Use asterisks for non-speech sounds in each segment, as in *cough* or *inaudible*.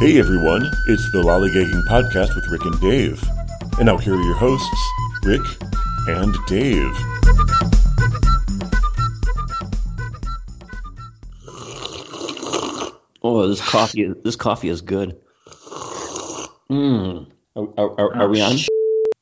Hey everyone, it's the Lollygagging Podcast with Rick and Dave. And now here are your hosts, Rick and Dave. Oh, this coffee! This coffee is good. Mmm. Are, are, are, we on?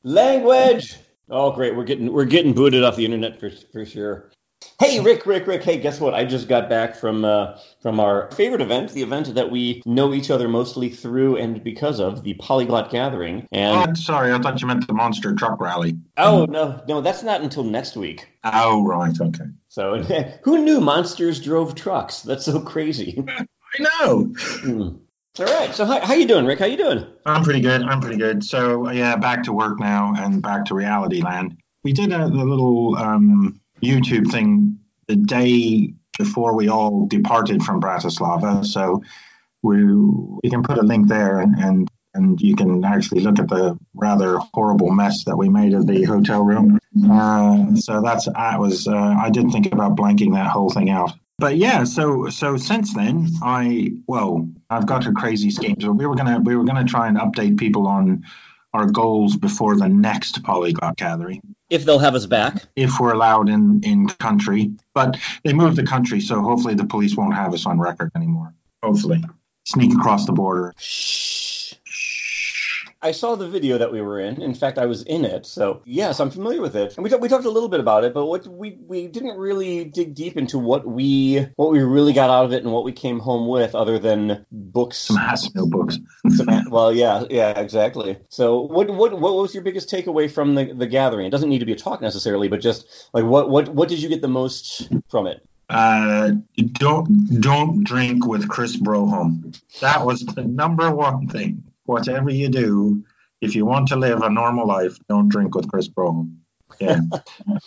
Language. Oh, great! We're getting we're getting booted off the internet for for sure. Hey, Rick, Rick, Rick. Hey, guess what? I just got back from uh, from our favorite event, the event that we know each other mostly through and because of, the Polyglot Gathering. And Oh, sorry, I thought you meant the monster truck rally. oh no, no, that's not until next week. Oh, right, okay. So *laughs* who knew monsters drove trucks? That's so crazy. *laughs* I know. Hmm. All right. So how, how you doing, Rick? How you doing? I'm pretty good. I'm pretty good. So yeah, back to work now and back to reality land. We did a, a little um, YouTube thing the day before we all departed from Bratislava. So we we can put a link there and. and you can actually look at the rather horrible mess that we made of the hotel room. Uh, so that's I was uh, I did think about blanking that whole thing out. But yeah, so so since then I well I've got a crazy scheme. So we were gonna we were gonna try and update people on our goals before the next polyglot gathering If they'll have us back. if we're allowed in in country. But they moved the country, so hopefully the police won't have us on record anymore. Hopefully, sneak across the border. I saw the video that we were in. In fact, I was in it, so yes, I'm familiar with it. And we, we talked a little bit about it, but what we we didn't really dig deep into what we what we really got out of it and what we came home with, other than books. Some Assimil books. Some- well, yeah, yeah, exactly. So, what what what was your biggest takeaway from the the gathering? It doesn't need to be a talk necessarily, but just like what what what did you get the most from it? Uh, don't don't drink with Chris Broholm. That was the number one thing. Whatever you do, if you want to live a normal life, don't drink with Chris Broholm. Yeah. *laughs*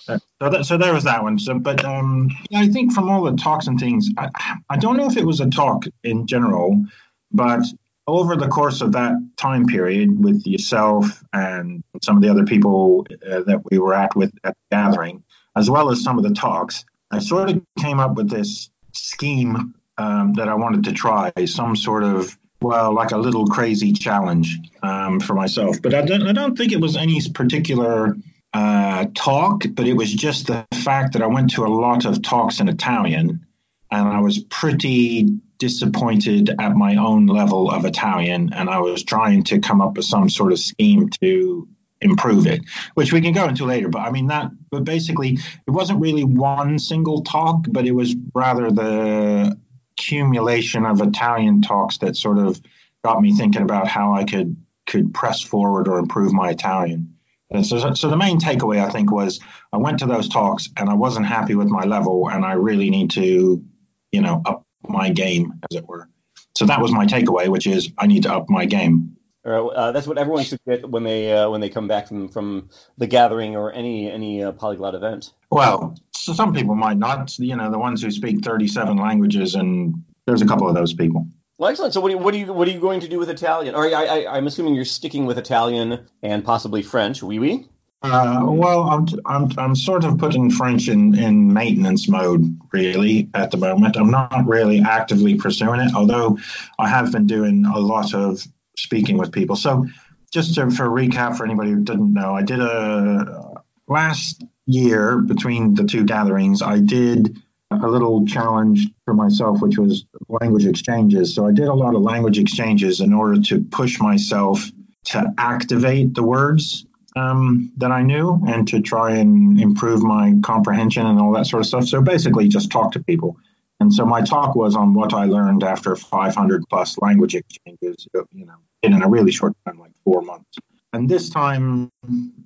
So, that, so there was that one. So, but um, I think from all the talks and things, I, I don't know if it was a talk in general, but over the course of that time period with yourself and some of the other people uh, that we were at with at the gathering, as well as some of the talks, I sort of came up with this scheme um, that I wanted to try, some sort of well, like a little crazy challenge um, for myself. But I don't, I don't think it was any particular uh, talk, but it was just the fact that I went to a lot of talks in Italian, and I was pretty disappointed at my own level of Italian, and I was trying to come up with some sort of scheme to improve it, which we can go into later. But I mean that, but basically, it wasn't really one single talk, but it was rather the accumulation of Italian talks that sort of got me thinking about how I could could press forward or improve my Italian. And so, so the main takeaway I think was I went to those talks and I wasn't happy with my level, and I really need to, you know, up my game, as it were. So that was my takeaway, which is I need to up my game. Or, uh, that's what everyone should get when they uh, when they come back from, from the gathering or any any uh, polyglot event. Well, so some people might not, you know, the ones who speak 37 languages, and there's a couple of those people. Well, excellent. So, what are you, what are you what are you going to do with Italian? Or I, I, I'm assuming you're sticking with Italian and possibly French. Oui, oui. Uh, well, I'm, I'm, I'm sort of putting French in, in maintenance mode, really, at the moment. I'm not really actively pursuing it, although I have been doing a lot of speaking with people. So, just to, for a recap for anybody who didn't know, I did a last year between the two gatherings, I did a little challenge for myself, which was language exchanges. So, I did a lot of language exchanges in order to push myself to activate the words um, that I knew and to try and improve my comprehension and all that sort of stuff. So basically, just talk to people. And so my talk was on what I learned after 500 plus language exchanges, you know, in a really short time, like four months. And this time,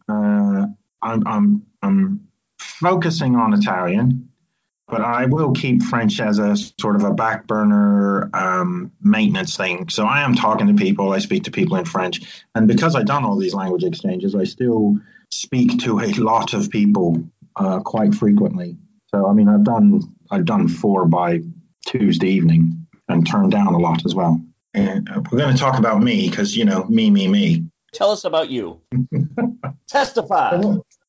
uh, I'm, I'm, I'm focusing on Italian, but I will keep French as a sort of a back burner um, maintenance thing. So I am talking to people, I speak to people in French, and because I've done all these language exchanges, I still speak to a lot of people uh, quite frequently. So I mean, I've done I've done four by Tuesday evening and turned down a lot as well. And we're going to talk about me because you know me, me, me. Tell us about you. *laughs* Testify.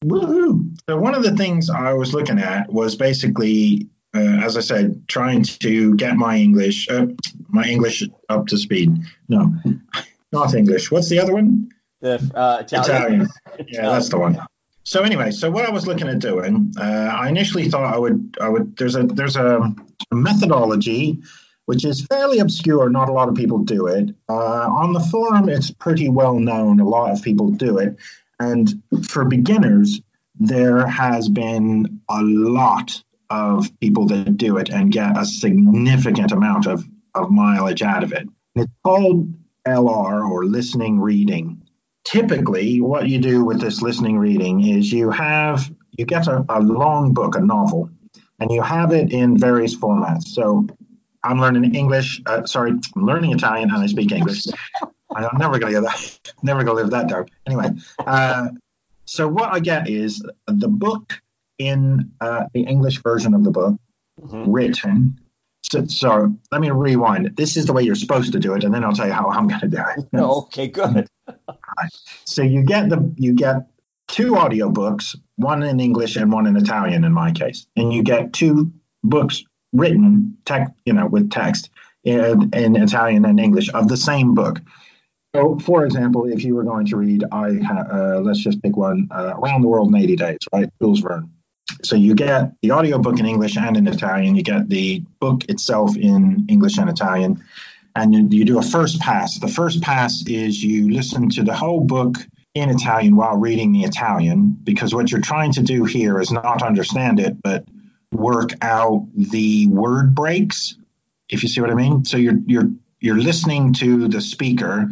Woohoo! So one of the things I was looking at was basically uh, as I said, trying to get my English, uh, my English up to speed. No, *laughs* not English. What's the other one? The uh, Italian. Italian. Yeah, that's the one. *laughs* So anyway, so what I was looking at doing, uh, I initially thought I would, I would. There's a there's a, methodology which is fairly obscure. Not a lot of people do it. Uh, on the forum, it's pretty well known. A lot of people do it, and for beginners, there has been a lot of people that do it and get a significant amount of, of mileage out of it. It's called LR or listening reading. Typically, what you do with this listening reading is you have you get a, a long book, a novel, and you have it in various formats. So I'm learning English. Uh, sorry, I'm learning Italian and I speak English. I'm never gonna get that. *laughs* Never gonna live that down. Anyway, uh, so what I get is the book in uh, the English version of the book, mm-hmm. written. So, so, let me rewind. This is the way you're supposed to do it, and then I'll tell you how I'm going to do it. *laughs* okay, good. So you get the you get two audiobooks, one in English and one in Italian in my case, and you get two books written, you know, with text in, in Italian and English of the same book. So, for example, if you were going to read, I ha- uh, let's just pick one, uh, Around the World in 80 Days, right? Jules Verne. So you get the audiobook in English and in Italian. You get the book itself in English and Italian. And you, do a first pass. The first pass is you listen to the whole book in Italian while reading the Italian, because what you're trying to do here is not understand it, but work out the word breaks, if you see what I mean. So you're you're you're listening to the speaker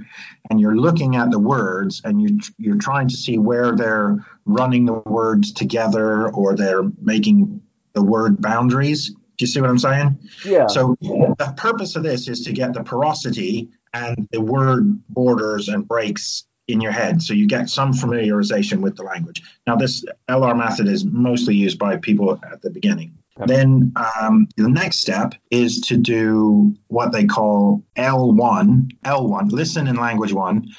and you're looking at the words and you you're trying to see where they're running the words together or they're making the word boundaries. Do you see what I'm saying? Yeah. So the purpose of this is to get the prosody and the word borders and breaks in your head. So you get some familiarization with the language. Now, this LR method is mostly used by people at the beginning. Then um, the next step is to do what they call L1, L1, listen in language one,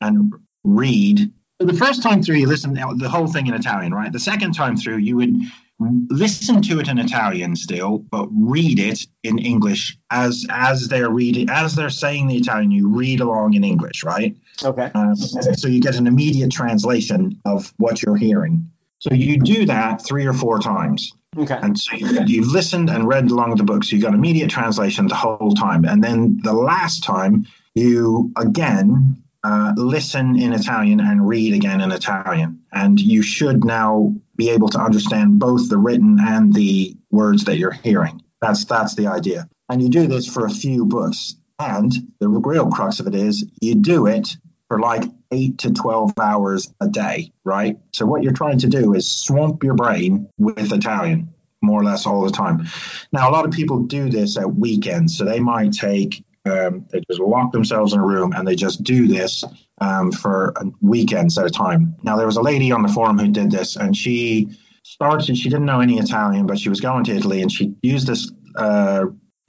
and read. The first time through, you listen the whole thing in Italian, right? The second time through, you would listen to it in Italian still, but read it in English as as they're reading as they're saying the Italian. You read along in English, right? Okay. Um, so you get an immediate translation of what you're hearing. So you do that three or four times. Okay. And so you, have listened and read along the books. So you got immediate translation the whole time, and then the last time you again uh, listen in Italian and read again in Italian. And you should now be able to understand both the written and the words that you're hearing. That's that's the idea. And you do this for a few books. And the real crux of it is you do it for like eight to 12 hours a day, right? So what you're trying to do is swamp your brain with Italian more or less all the time. Now, a lot of people do this at weekends. So they might take um, they just lock themselves in a room and they just do this um, for weekends at a time. Now, there was a lady on the forum who did this, and she started, she didn't know any Italian, but she was going to Italy and she used this uh,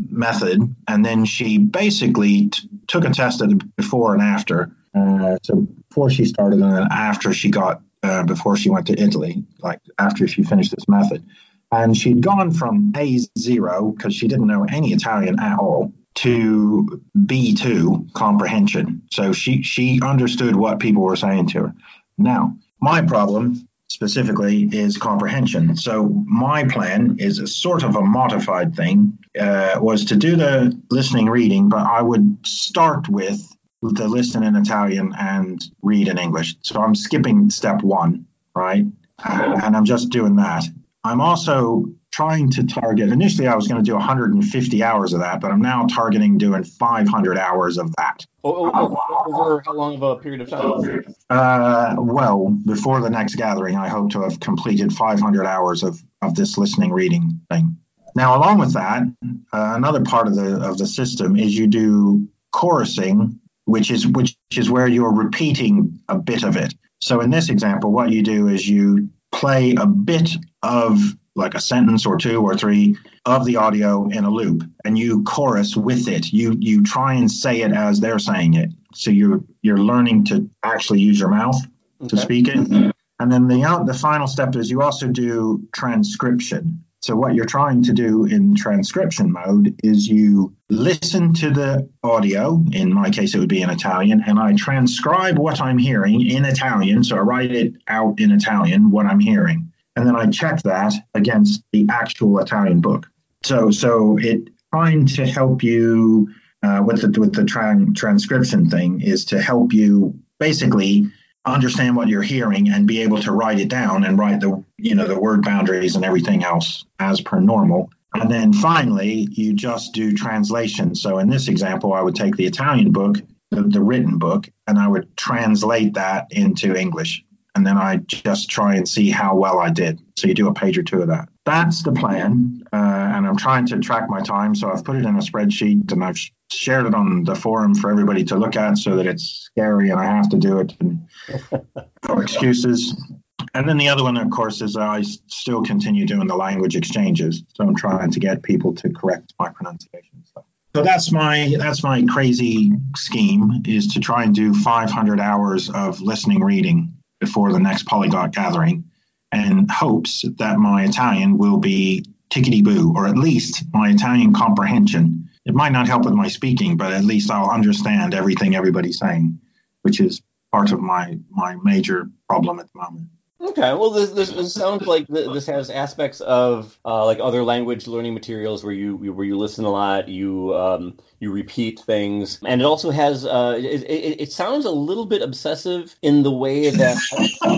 method. And then she basically t- took a test at the before and after. Uh, so before she started and then after she got, uh, before she went to Italy, like after she finished this method. And she'd gone from A0 because she didn't know any Italian at all to B2 comprehension. So she she understood what people were saying to her. Now, my problem specifically is comprehension. So my plan is a sort of a modified thing. Uh, was to do the listening reading, but I would start with the listen in Italian and read in English. So I'm skipping step one, right? And I'm just doing that. I'm also trying to target initially i was going to do 150 hours of that but i'm now targeting doing 500 hours of that. Oh, oh, oh, over how long of a period of time? Uh, well before the next gathering i hope to have completed 500 hours of, of this listening reading thing. Now along with that uh, another part of the of the system is you do chorusing which is which is where you're repeating a bit of it. So in this example what you do is you play a bit of like a sentence or two or three of the audio in a loop and you chorus with it you you try and say it as they're saying it so you're you're learning to actually use your mouth okay. to speak it and then the uh, the final step is you also do transcription So, what you're trying to do in transcription mode is you listen to the audio, in my case, it would be in Italian, and I transcribe what I'm hearing in Italian. So, I write it out in Italian, what I'm hearing. And then I check that against the actual Italian book. So, so it trying to help you uh, with the with the tra- transcription thing is to help you basically understand what you're hearing and be able to write it down and write the you know the word boundaries and everything else as per normal. And then finally you just do translation. So in this example i would take the italian book the, the written book and i would translate that into english and then i just try and see how well i did so you do a page or two of that that's the plan uh, and i'm trying to track my time so i've put it in a spreadsheet and i've shared it on the forum for everybody to look at so that it's scary and I have to do it and *laughs* for excuses. And then the other one, of course, is I still continue doing the language exchanges. So I'm trying to get people to correct my pronunciation. So, so that's my that's my crazy scheme is to try and do 500 hours of listening reading before the next polyglot gathering, and hopes that my Italian will be tickety boo, or at least my Italian comprehension it might not help with my speaking, but at least I'll understand everything everybody's saying, which is part of my my major problem at the moment. Okay, well, this, this, this sounds like this has aspects of uh, like other language learning materials where you where you listen a lot, you um, you repeat things, and it also has uh, it, it, it, sounds a little bit obsessive in the way that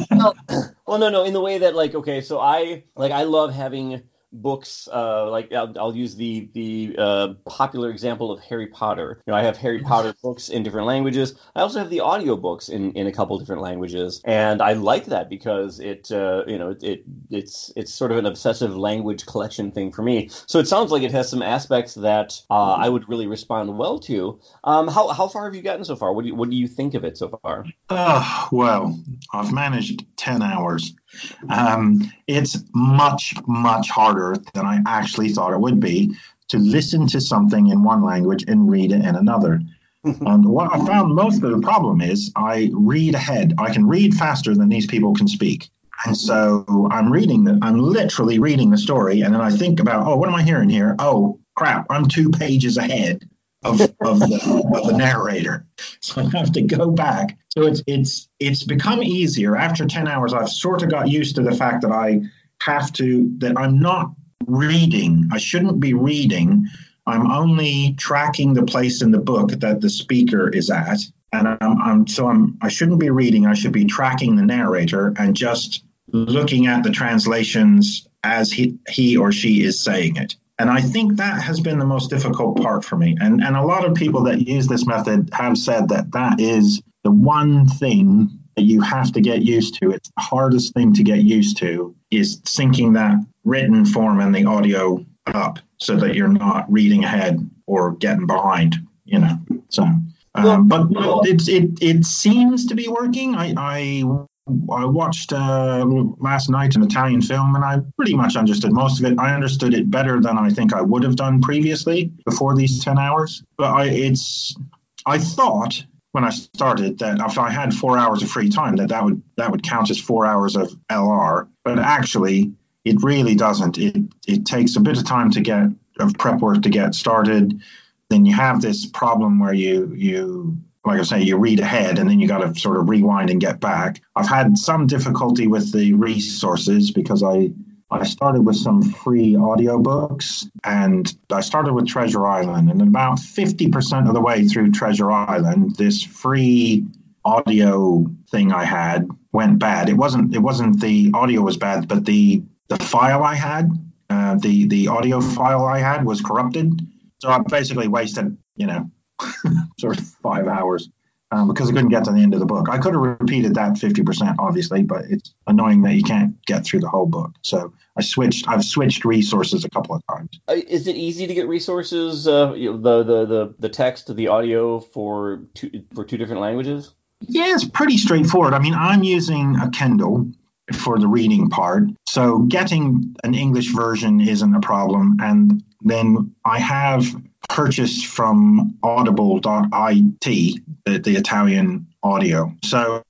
well, *laughs* well, no, no, in the way that like okay, so I like I love having books uh, like I'll, I'll, use the the uh, popular example of Harry Potter. You know, I have Harry Potter *laughs* books in different languages. I also have the audio books in, in a couple different languages, and I like that because it uh, you know it it's it's sort of an obsessive language collection thing for me. So it sounds like it has some aspects that uh, I would really respond well to. Um, how how far have you gotten so far? What do you, what do you think of it so far? Oh well, I've managed ten hours. Um, it's much, much harder than I actually thought it would be to listen to something in one language and read it in another. *laughs* and what I found most of the problem is I read ahead. I can read faster than these people can speak. And so I'm reading the, I'm literally reading the story, and then I think about, oh, what am I hearing here? Oh, crap, I'm two pages ahead of, of, the, of the narrator. So I have to go back. So it's it's it's become easier after 10 hours. I've sort of got used to the fact that I have to that I'm not reading. I shouldn't be reading. I'm only tracking the place in the book that the speaker is at. And I'm, I'm so I'm I shouldn't be reading. I should be tracking the narrator and just looking at the translations as he, he or she is saying it. And I think that has been the most difficult part for me. And, and a lot of people that use this method have said that that is the one thing that you have to get used to. It's the hardest thing to get used to is syncing that written form and the audio up so that you're not reading ahead or getting behind, you know. So, um, but, but it, it, it seems to be working. I, I I watched uh, last night an Italian film and I pretty much understood most of it. I understood it better than I think I would have done previously before these 10 hours. But I, it's, I thought when I started that if I had four hours of free time, that that would, that would count as four hours of LR. But actually, it really doesn't. It, it takes a bit of time to get, of prep work to get started. Then you have this problem where you, you, like I say, you read ahead and then you got to sort of rewind and get back. I've had some difficulty with the resources because I I started with some free audiobooks and I started with Treasure Island and about 50% of the way through Treasure Island this free audio thing I had went bad. It wasn't it wasn't the audio was bad, but the the file I had, uh, the the audio file I had was corrupted. So I basically wasted, you know, *laughs* sort of five hours um, because I couldn't get to the end of the book. I could have repeated that 50%, obviously, but it's annoying that you can't get through the whole book. So I switched. I've switched resources a couple of times. Uh, is it easy to get resources? Uh, you know, the, the the the text, the audio for two for two different languages. Yeah, it's pretty straightforward. I mean, I'm using a Kindle for the reading part, so getting an English version isn't a problem. And then I have purchased from audible.it, the, the Italian audio. So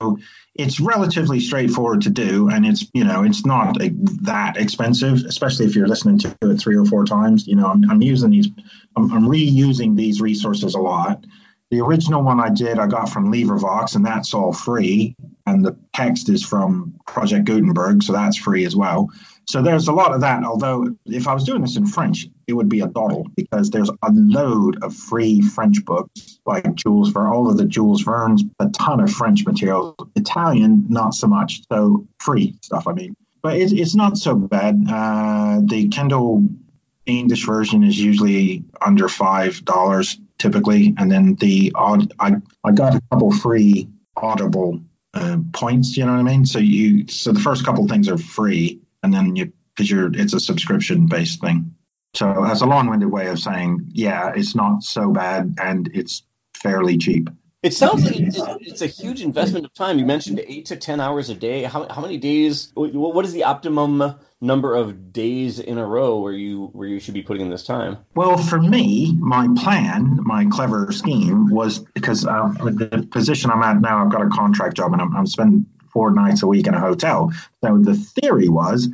it's relatively straightforward to do, and it's you know it's not a, that expensive, especially if you're listening to it three or four times. You know, I'm, I'm using these, I'm, I'm reusing these resources a lot. The original one I did, I got from LibriVox, and that's all free. And the text is from Project Gutenberg, so that's free as well. So there's a lot of that. Although if I was doing this in French, it would be a doddle because there's a load of free French books like Jules Verne, all of the Jules Verne's, a ton of French material. Italian, not so much. So free stuff, I mean. But it's, it's not so bad. Uh, the Kindle English version is usually under five dollars typically, and then the odd I I got a couple free Audible uh, points. You know what I mean? So you so the first couple things are free, and then you because you're it's a subscription based thing. So that's a long winded way of saying, yeah, it's not so bad and it's fairly cheap. It sounds like it's, *laughs* it's, a huge investment of time. You mentioned eight to ten hours a day. How, how many days? What is the optimum number of days in a row where you where you should be putting in this time? Well, for me, my plan, my clever scheme was because uh, the position I'm at now, I've got a contract job and I'm, I'm spending four nights a week in a hotel. So the theory was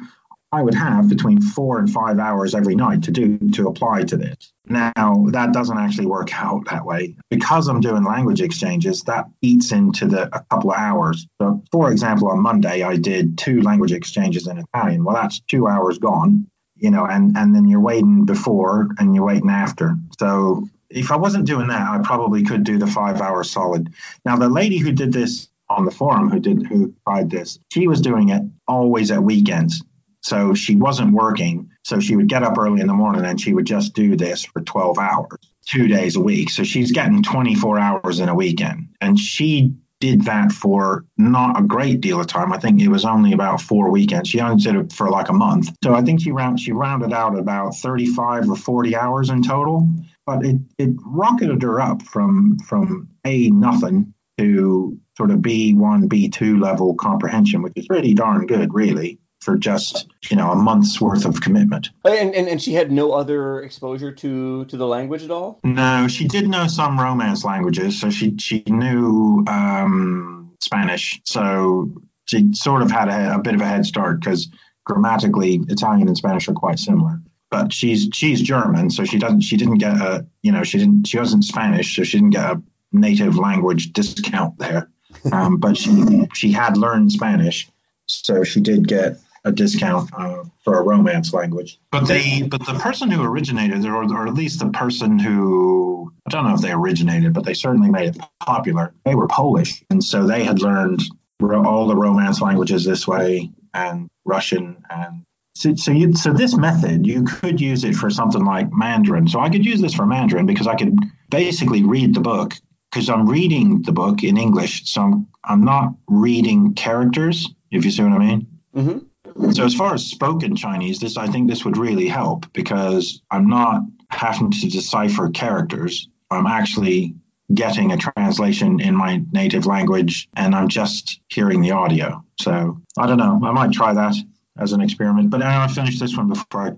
I would have between four and five hours every night to do to apply to this. Now that doesn't actually work out that way because I'm doing language exchanges. That eats into the a couple of hours. So, for example, on Monday I did two language exchanges in Italian. Well, that's two hours gone, you know, and and then you're waiting before and you're waiting after. So if I wasn't doing that, I probably could do the five hours solid. Now the lady who did this on the forum who did who tried this, she was doing it always at weekends. So she wasn't working. So she would get up early in the morning and she would just do this for 12 hours, two days a week. So she's getting 24 hours in a weekend. And she did that for not a great deal of time. I think it was only about four weekends. She only did it for like a month. So I think she round she rounded out about 35 or 40 hours in total. But it, it rocketed her up from from a nothing to sort of B1, B2 level comprehension, which is pretty darn good, really for just you know a month's worth of commitment. And, and and she had no other exposure to to the language at all. No, she did know some Romance languages, so she she knew um, Spanish, so she sort of had a, a bit of a head start because grammatically Italian and Spanish are quite similar. But she's she's German, so she doesn't she didn't get a you know she didn't she wasn't Spanish, so she didn't get a native language discount there. *laughs* Um, but she she had learned Spanish, so she did get a discount uh, for a romance language. But they, but the person who originated, or, or at least the person who I don't know if they originated, but they certainly made it popular. They were Polish, and so they had learned all the romance languages this way, and Russian, and so, so, you, so this method you could use it for something like Mandarin. So I could use this for Mandarin because I could basically read the book because I'm reading the book in English, so I'm I'm not reading characters. If you see what I mean. Mm-hmm. So as far as spoken Chinese, this I think this would really help because I'm not having to decipher characters. I'm actually getting a translation in my native language and I'm just hearing the audio. So I don't know. I might try that as an experiment. But I want to finish this one before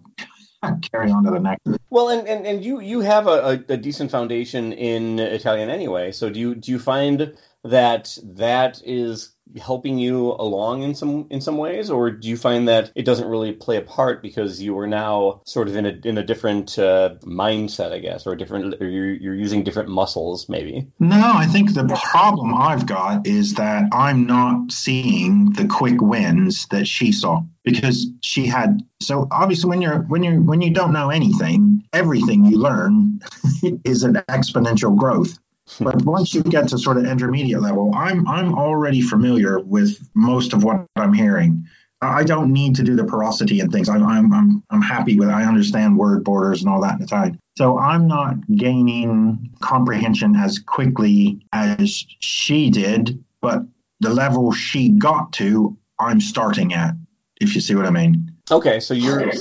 I *laughs* carry on to the next. Well, and, and, and you you have a, a, decent foundation in Italian anyway. So do you do you find that that is helping you along in some in some ways, or do you find that it doesn't really play a part because you are now sort of in a in a different uh, mindset, I guess, or different, or you're you're using different muscles, maybe? No, I think the problem I've got is that I'm not seeing the quick wins that she saw because she had so obviously when you're when you're when you don't know anything everything you learn *laughs* is an exponential growth but once you get to sort of intermediate level, I'm I'm already familiar with most of what I'm hearing. I don't need to do the prosody and things. I'm I'm I'm, I'm happy with. It. I understand word borders and all that in Italian. So I'm not gaining comprehension as quickly as she did, but the level she got to, I'm starting at. If you see what I mean. Okay, so you're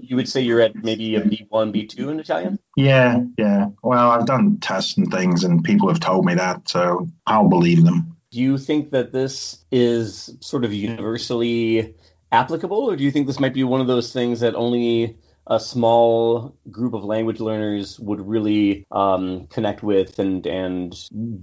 you would say you're at maybe a B one, B two in Italian. Yeah, yeah. Well, I've done tests and things, and people have told me that, so I'll believe them. Do you think that this is sort of universally applicable, or do you think this might be one of those things that only a small group of language learners would really um, connect with and and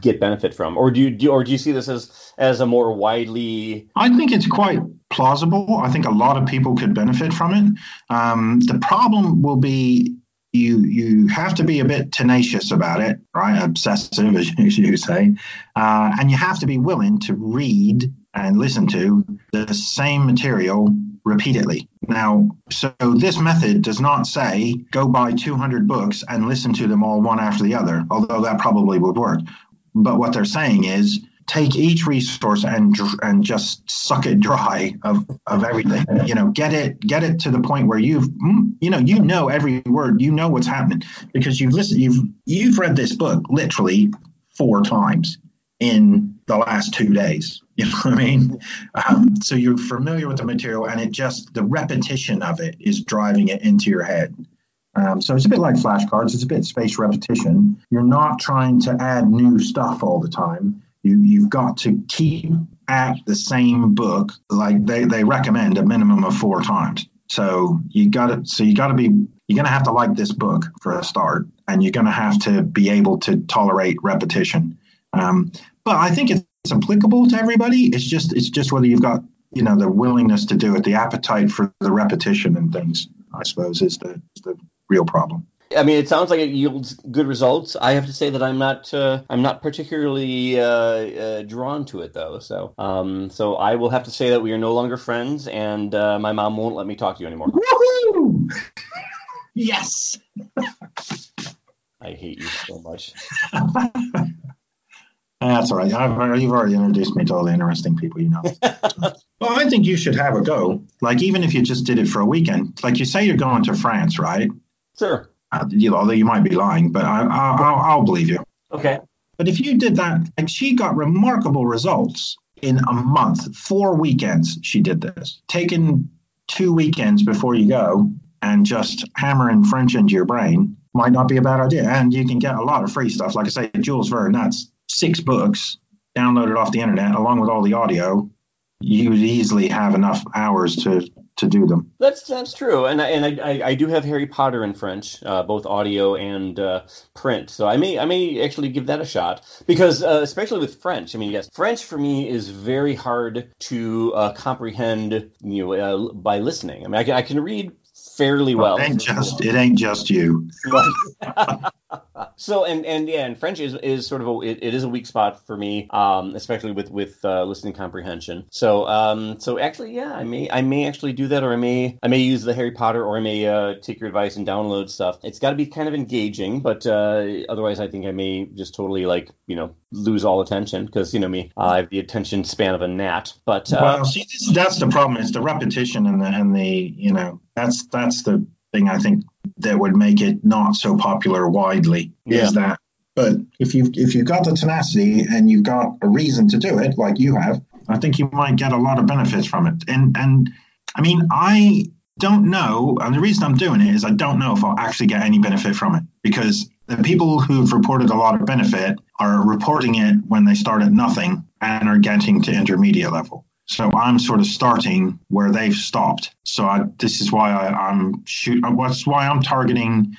get benefit from, or do you do, or do you see this as as a more widely? I think it's quite plausible. I think a lot of people could benefit from it. Um, the problem will be you you have to be a bit tenacious about it, right? Obsessive, as you say, uh, and you have to be willing to read and listen to the same material repeatedly. Now, so this method does not say go buy 200 books and listen to them all one after the other, although that probably would work. But what they're saying is take each resource and and just suck it dry of, of everything. You know, get it get it to the point where you've mm, you know you know every word, you know what's happening because you've listened you've you've read this book literally four times in the last two days. *laughs* You know what I mean? Um, so you're familiar with the material, and it just the repetition of it is driving it into your head. Um, so it's a bit like flashcards. It's a bit space repetition. You're not trying to add new stuff all the time. You you've got to keep at the same book. Like they, they recommend a minimum of four times. So you got to so you got to be you're going to have to like this book for a start, and you're going to have to be able to tolerate repetition. Um, but I think it's applicable to everybody. It's just it's just whether you've got you know the willingness to do it, the appetite for the repetition and things. I suppose is the is the real problem. I mean, it sounds like it yields good results. I have to say that I'm not uh, I'm not particularly uh, uh, drawn to it though. So um, so I will have to say that we are no longer friends, and uh, my mom won't let me talk to you anymore. Woohoo! yes. I hate you so much. *laughs* That's all right. I've, you've already introduced me to all the interesting people you know. *laughs* well, I think you should have a go. Like, even if you just did it for a weekend, like you say you're going to France, right? Sure. Uh, you although you might be lying, but I, I, will believe you. Okay. But if you did that, like she got remarkable results in a month, four weekends she did this. Taking two weekends before you go and just hammering French into your brain might not be a bad idea. And you can get a lot of free stuff. Like I say, Jules Verne, that's six books downloaded off the internet along with all the audio, you would easily have enough hours to to do them. That's that's true, and I, and I, I do have Harry Potter in French, uh, both audio and uh, print. So I may I may actually give that a shot because uh, especially with French. I mean, yes, French for me is very hard to uh, comprehend, you know, uh, by listening. I mean, I can, I can read fairly well. It ain't just it ain't just you. *laughs* *laughs* *laughs* so and and yeah, and French is, is sort of a it, it is a weak spot for me, um, especially with with uh, listening comprehension. So um, so actually, yeah, I may I may actually do that, or I may I may use the Harry Potter, or I may uh, take your advice and download stuff. It's got to be kind of engaging, but uh, otherwise, I think I may just totally like you know lose all attention because you know me, I have the attention span of a gnat. But uh, well, see, that's the problem. It's the repetition and the and the you know that's that's the thing I think that would make it not so popular widely yeah. is that. But if you've if you've got the tenacity and you've got a reason to do it, like you have, I think you might get a lot of benefits from it. And and I mean, I don't know, and the reason I'm doing it is I don't know if I'll actually get any benefit from it because the people who've reported a lot of benefit are reporting it when they start at nothing and are getting to intermediate level. So I'm sort of starting where they've stopped. So I, this is why I, am shoot. Uh, what's why I'm targeting.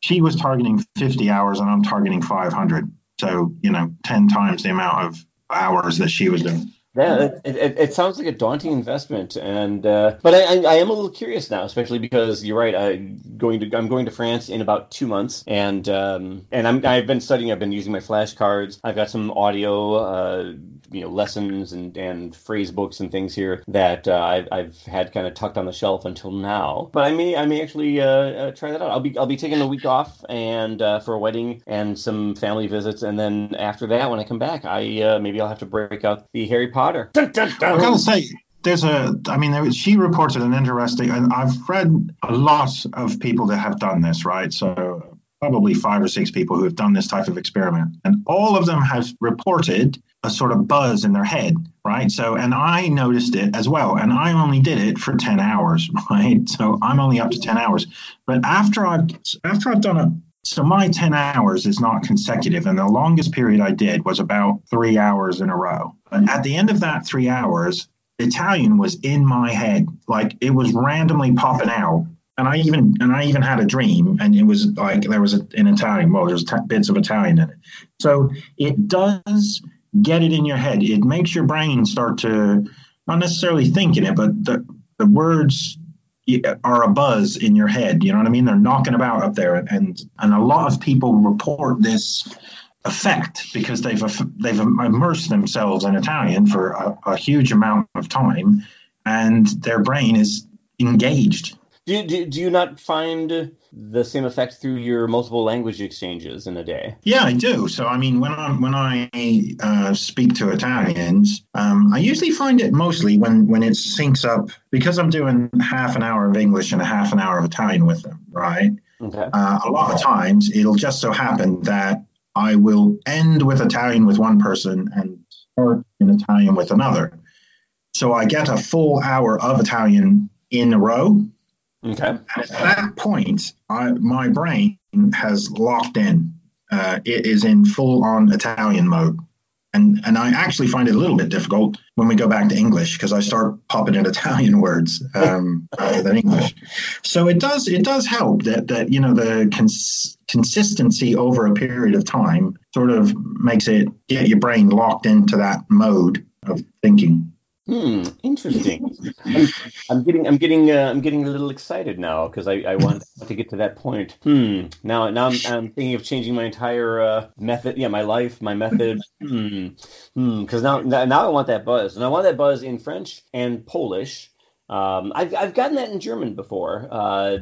She was targeting 50 hours, and I'm targeting 500. So you know, 10 times the amount of hours that she was doing. Yeah, it, it, it, sounds like a daunting investment, and uh, but I, I, am a little curious now, especially because you're right. I'm going to I'm going to France in about two months, and um, and I'm I've been studying. I've been using my flashcards. I've got some audio, uh, you know, lessons and and phrase books and things here that uh, I've, I've had kind of tucked on the shelf until now. But I may I may actually uh, uh, try that out. I'll be I'll be taking a week off and uh, for a wedding and some family visits, and then after that, when I come back, I maybe I'll have to break out the Harry Potter Potter. Dun, dun, dun. I gotta say, there's a. I mean, there, she reported an interesting. And I've read a lot of people that have done this, right? So probably five or six people who have done this type of experiment, and all of them have reported a sort of buzz in their head, right? So, and I noticed it as well, and I only did it for ten hours, *laughs* right? So I'm only up to ten hours, but after I've after I've done it so my 10 hours is not consecutive. And the longest period I did was about three hours in a row. But at the end of that three hours, Italian was in my head. Like it was randomly popping out and I even and I even had a dream, and it was like there was a, in Italian. Well, there's t- bits of Italian in it, so it does get it in your head. It makes your brain start to not necessarily think in it, but the the words are a buzz in your head. You know what I mean? They're knocking about up there, and and a lot of people report this effect because they've they've immersed themselves in Italian for a, a huge amount of time, and their brain is engaged. Do, do, do you not find the same effect through your multiple language exchanges in a day? Yeah, I do. So, I mean, when I when I uh, speak to Italians, um, I usually find it mostly when when it syncs up because I'm doing half an hour of English and a half an hour of Italian with them, right? Okay. Uh, a lot of times, it'll just so happen that I will end with Italian with one person and start in Italian with another. So I get a full hour of Italian in a row Okay. At that point, I, my brain has locked in. Uh, it is in full on Italian mode. And, and I actually find it a little bit difficult when we go back to English because I start popping in Italian *laughs* words um, rather than English. So it does it does help that that you know the cons- consistency over a period of time sort of makes it get your brain locked into that mode of thinking. Hmm, interesting. *laughs* I'm, I'm, getting, I'm getting, uh, I'm getting a little excited now because I, I want *laughs* to get to that point. Hmm. Now, now I'm, I'm thinking of changing my entire uh, method. Yeah, my life, my method. *laughs* Hmm. Hmm. Because now, now I want that buzz, and I want that buzz in French and Polish. Um, I've, I've gotten that in German before, uh,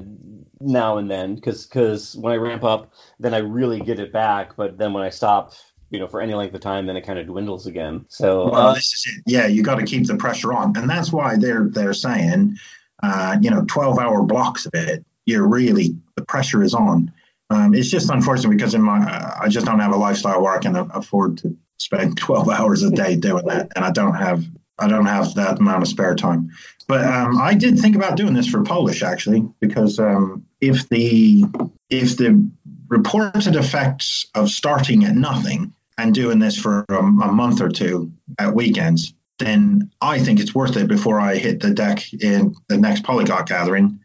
now and then, because, because when I ramp up, then I really get it back. But then when I stop, you know, for any length of time, then it kind of dwindles again. So, well, uh, this is it. Yeah, you got to keep the pressure on, and that's why they're they're saying, uh, you know, twelve hour blocks of it. You're really the pressure is on. Um, it's just unfortunate because in my uh, I just don't have a lifestyle where I can afford to spend *laughs* 12 hours a day doing that, and I don't have I don't have that amount of spare time. But um, I did think about doing this for Polish actually, because um, if the if the reported effects of starting at nothing and doing this for a, a month or two at weekends, then I think it's worth it before I hit the deck in the next Polyglot gathering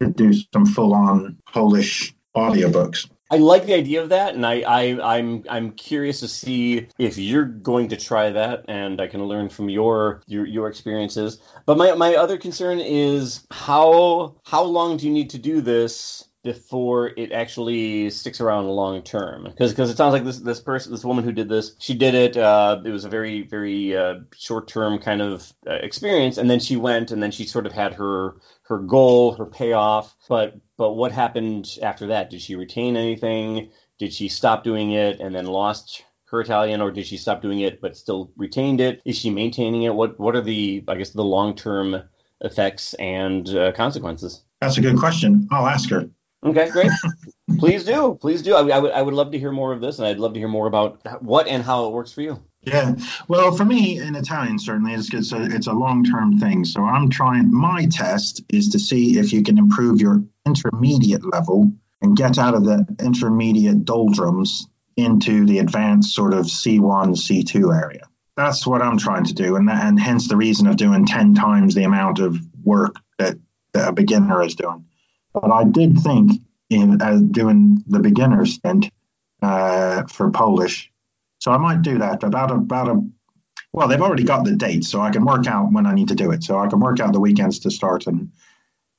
to do some full on Polish audiobooks. I like the idea of that, and I, I I'm I'm curious to see if you're going to try that, and I can learn from your your, your experiences. But my, my other concern is how how long do you need to do this before it actually sticks around long term because because it sounds like this this person this woman who did this she did it uh, it was a very very uh, short term kind of uh, experience and then she went and then she sort of had her her goal her payoff but but what happened after that did she retain anything did she stop doing it and then lost her Italian, or did she stop doing it but still retained it? Is she maintaining it? What What are the I guess the long term effects and uh, consequences? That's a good question. I'll ask her. Okay, *laughs* great. Please do. Please do. I, I, would, I would love to hear more of this, and I'd love to hear more about what and how it works for you. Yeah. Well, for me in Italian, certainly it's, it's a, it's a long term thing. So I'm trying, my test is to see if you can improve your intermediate level and get out of the intermediate doldrums into the advanced sort of C1, C2 area. That's what I'm trying to do. And, that, and hence the reason of doing 10 times the amount of work that, that a beginner is doing. But I did think in uh, doing the beginner stint uh, for Polish, so I might do that about a, about a. Well, they've already got the date, so I can work out when I need to do it. So I can work out the weekends to start, and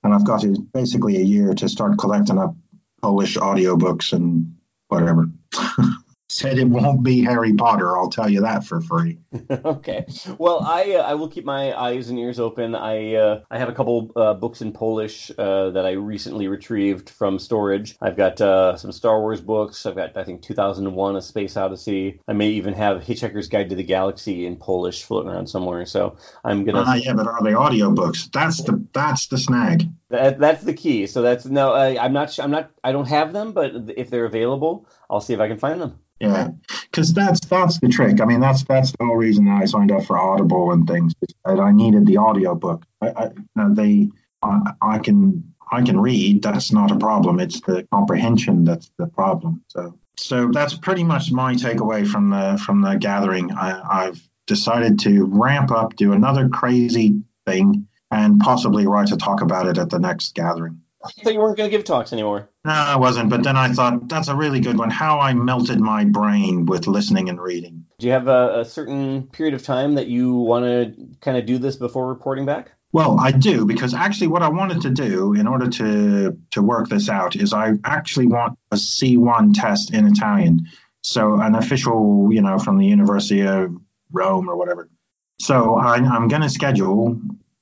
and I've got basically a year to start collecting up Polish audiobooks and whatever. *laughs* said it won't be Harry Potter. I'll tell you that for free. *laughs* okay. Well, I uh, I will keep my eyes and ears open. I uh, I have a couple uh, books in Polish uh, that I recently retrieved from storage. I've got uh, some Star Wars books. I've got I think 2001: A Space Odyssey. I may even have Hitchhiker's Guide to the Galaxy in Polish floating around somewhere. So I'm gonna. Ah, yeah, but are they audiobooks? That's the that's the snag. That, that's the key. So that's no. I, I'm not. I'm not. I don't have them, but if they're available, I'll see if I can find them. Yeah, because that's that's the trick. I mean, that's that's the whole reason I signed up for Audible and things. That I needed the audio book. I, I they I, I can I can read. That's not a problem. It's the comprehension that's the problem. So so that's pretty much my takeaway from the from the gathering. I, I've decided to ramp up, do another crazy thing, and possibly write a talk about it at the next gathering. I thought you weren't going to give talks anymore. No, I wasn't. But then I thought that's a really good one. How I melted my brain with listening and reading. Do you have a, a certain period of time that you want to kind of do this before reporting back? Well, I do because actually, what I wanted to do in order to to work this out is I actually want a C1 test in Italian, so an official, you know, from the University of Rome or whatever. So I, I'm going to schedule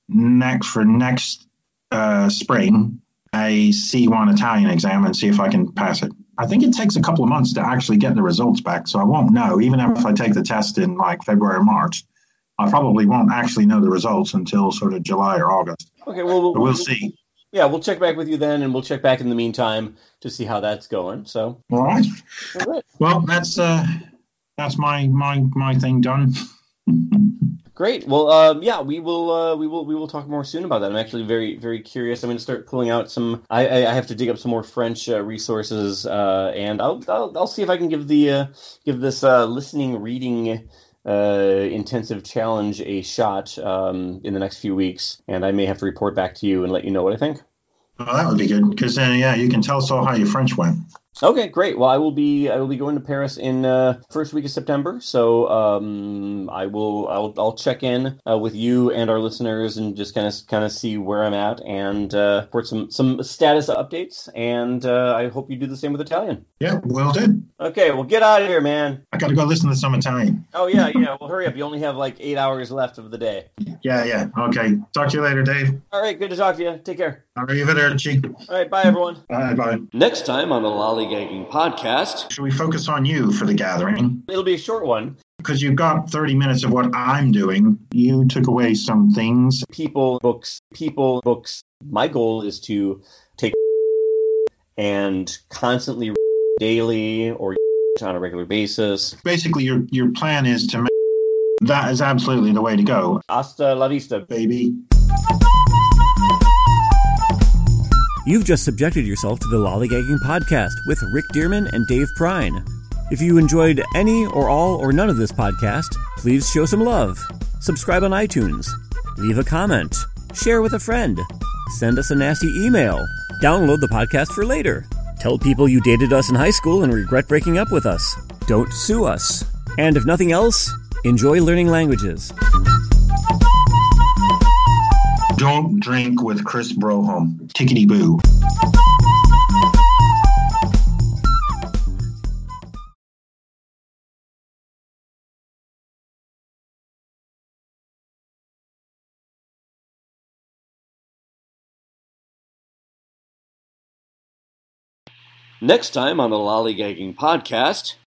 next for next uh, spring a C1 Italian exam and see if I can pass it. I think it takes a couple of months to actually get the results back, so I won't know. Even if I take the test in like February or March, I probably won't actually know the results until sort of July or August. Okay, well, we'll, we'll see. Yeah, we'll check back with you then, and we'll check back in the meantime to see how that's going. So, All right. all right. Well, that's uh, that's my my my thing done. *laughs* Great. Well, um, yeah, we will. Uh, we will. We will talk more soon about that. I'm actually very, very curious. I'm going to start pulling out some. I, I, I have to dig up some more French uh, resources, uh, and I'll, I'll, I'll see if I can give the uh, give this uh, listening reading uh, intensive challenge a shot um, in the next few weeks, and I may have to report back to you and let you know what I think. Well, that would be good because then yeah, you can tell so how your French went. Okay, great. Well, I will be I will be going to Paris in uh, first week of September, so um, I will I'll, I'll check in uh, with you and our listeners and just kind of kind of see where I'm at and uh, report some some status updates. And uh, I hope you do the same with Italian. Yeah, well done. Okay, well get out of here, man. I got to go listen to some Italian. Oh yeah, yeah. Well, hurry up. You only have like eight hours left of the day. Yeah, yeah. Okay. Talk to you later, Dave. All right, good to talk to you. Take care. Arrivederci. All right, bye everyone. Bye bye. Next time on the Lollygagging Podcast, Should we focus on you for the gathering? it'll be a short one. Because you've got 30 minutes of what I'm doing. You took away some things. people books people books my goal is to take and constantly daily or on a regular basis Basically, your your plan is to make that is absolutely the way to go, hasta la vista baby. You've just subjected yourself to the Lollygagging Podcast with Rick Dearman and Dave Prine. If you enjoyed any or all or none of this podcast, please show some love. Subscribe on iTunes. Leave a comment. Share with a friend. Send us a nasty email. Download the podcast for later. Tell people you dated us in high school and regret breaking up with us. Don't sue us. And if nothing else, enjoy learning languages. Don't drink with Chris Broholm. Tickety boo. next time on the lollygagging podcast